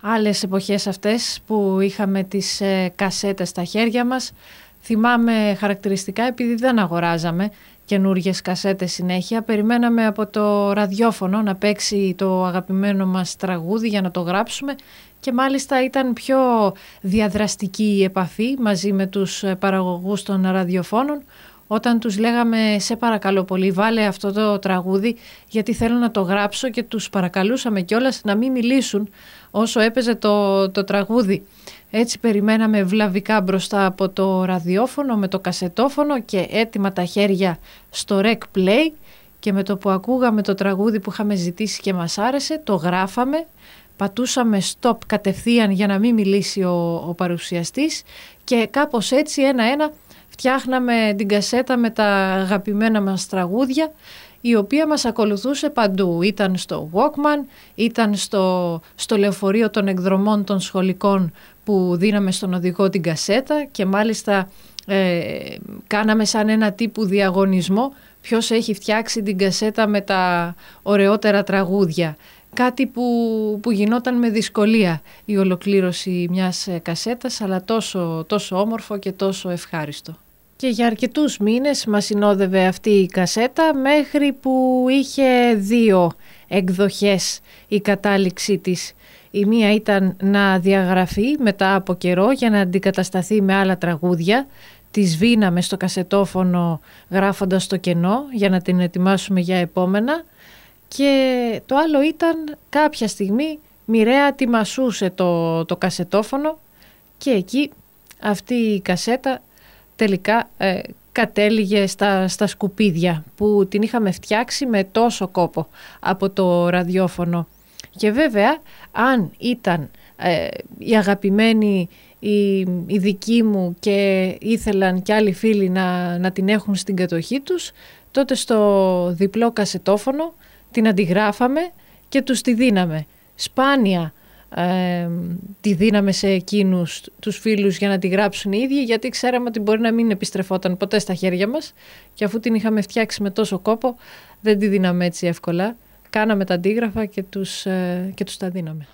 άλλες εποχές αυτές που είχαμε τις ε, κασέτες στα χέρια μας. Θυμάμαι χαρακτηριστικά επειδή δεν αγοράζαμε καινούργιες κασέτες συνέχεια. Περιμέναμε από το ραδιόφωνο να παίξει το αγαπημένο μας τραγούδι για να το γράψουμε και μάλιστα ήταν πιο διαδραστική η επαφή μαζί με τους ε, παραγωγούς των ραδιοφώνων όταν τους λέγαμε σε παρακαλώ πολύ βάλε αυτό το τραγούδι γιατί θέλω να το γράψω και τους παρακαλούσαμε κιόλας να μην μιλήσουν όσο έπαιζε το, το τραγούδι. Έτσι περιμέναμε βλαβικά μπροστά από το ραδιόφωνο με το κασετόφωνο και έτοιμα τα χέρια στο rec play και με το που ακούγαμε το τραγούδι που είχαμε ζητήσει και μας άρεσε το γράφαμε πατούσαμε stop κατευθείαν για να μην μιλήσει ο, ο παρουσιαστής και κάπως έτσι ένα-ένα φτιάχναμε την κασέτα με τα αγαπημένα μας τραγούδια η οποία μας ακολουθούσε παντού. Ήταν στο Walkman, ήταν στο, στο λεωφορείο των εκδρομών των σχολικών που δίναμε στον οδηγό την κασέτα και μάλιστα ε, κάναμε σαν ένα τύπου διαγωνισμό ποιος έχει φτιάξει την κασέτα με τα ωραιότερα τραγούδια. Κάτι που, που γινόταν με δυσκολία η ολοκλήρωση μιας ε, κασέτας αλλά τόσο, τόσο όμορφο και τόσο ευχάριστο. Και για αρκετούς μήνες μας συνόδευε αυτή η κασέτα μέχρι που είχε δύο εκδοχές η κατάληξή της. Η μία ήταν να διαγραφεί μετά από καιρό για να αντικατασταθεί με άλλα τραγούδια. Τη σβήναμε στο κασετόφωνο γράφοντας το κενό για να την ετοιμάσουμε για επόμενα. Και το άλλο ήταν κάποια στιγμή μοιραία τιμασούσε το, το κασετόφωνο και εκεί αυτή η κασέτα τελικά ε, κατέληγε στα, στα σκουπίδια που την είχαμε φτιάξει με τόσο κόπο από το ραδιόφωνο. Και βέβαια αν ήταν ε, η αγαπημένη η, η δική μου και ήθελαν κι άλλοι φίλοι να, να την έχουν στην κατοχή τους, τότε στο διπλό κασετόφωνο την αντιγράφαμε και τους τη δίναμε. Σπάνια τη δίναμε σε εκείνους τους φίλους για να τη γράψουν οι ίδιοι γιατί ξέραμε ότι μπορεί να μην επιστρεφόταν ποτέ στα χέρια μας και αφού την είχαμε φτιάξει με τόσο κόπο δεν τη δίναμε έτσι εύκολα. Κάναμε τα αντίγραφα και τους, ε, και τους τα δίναμε.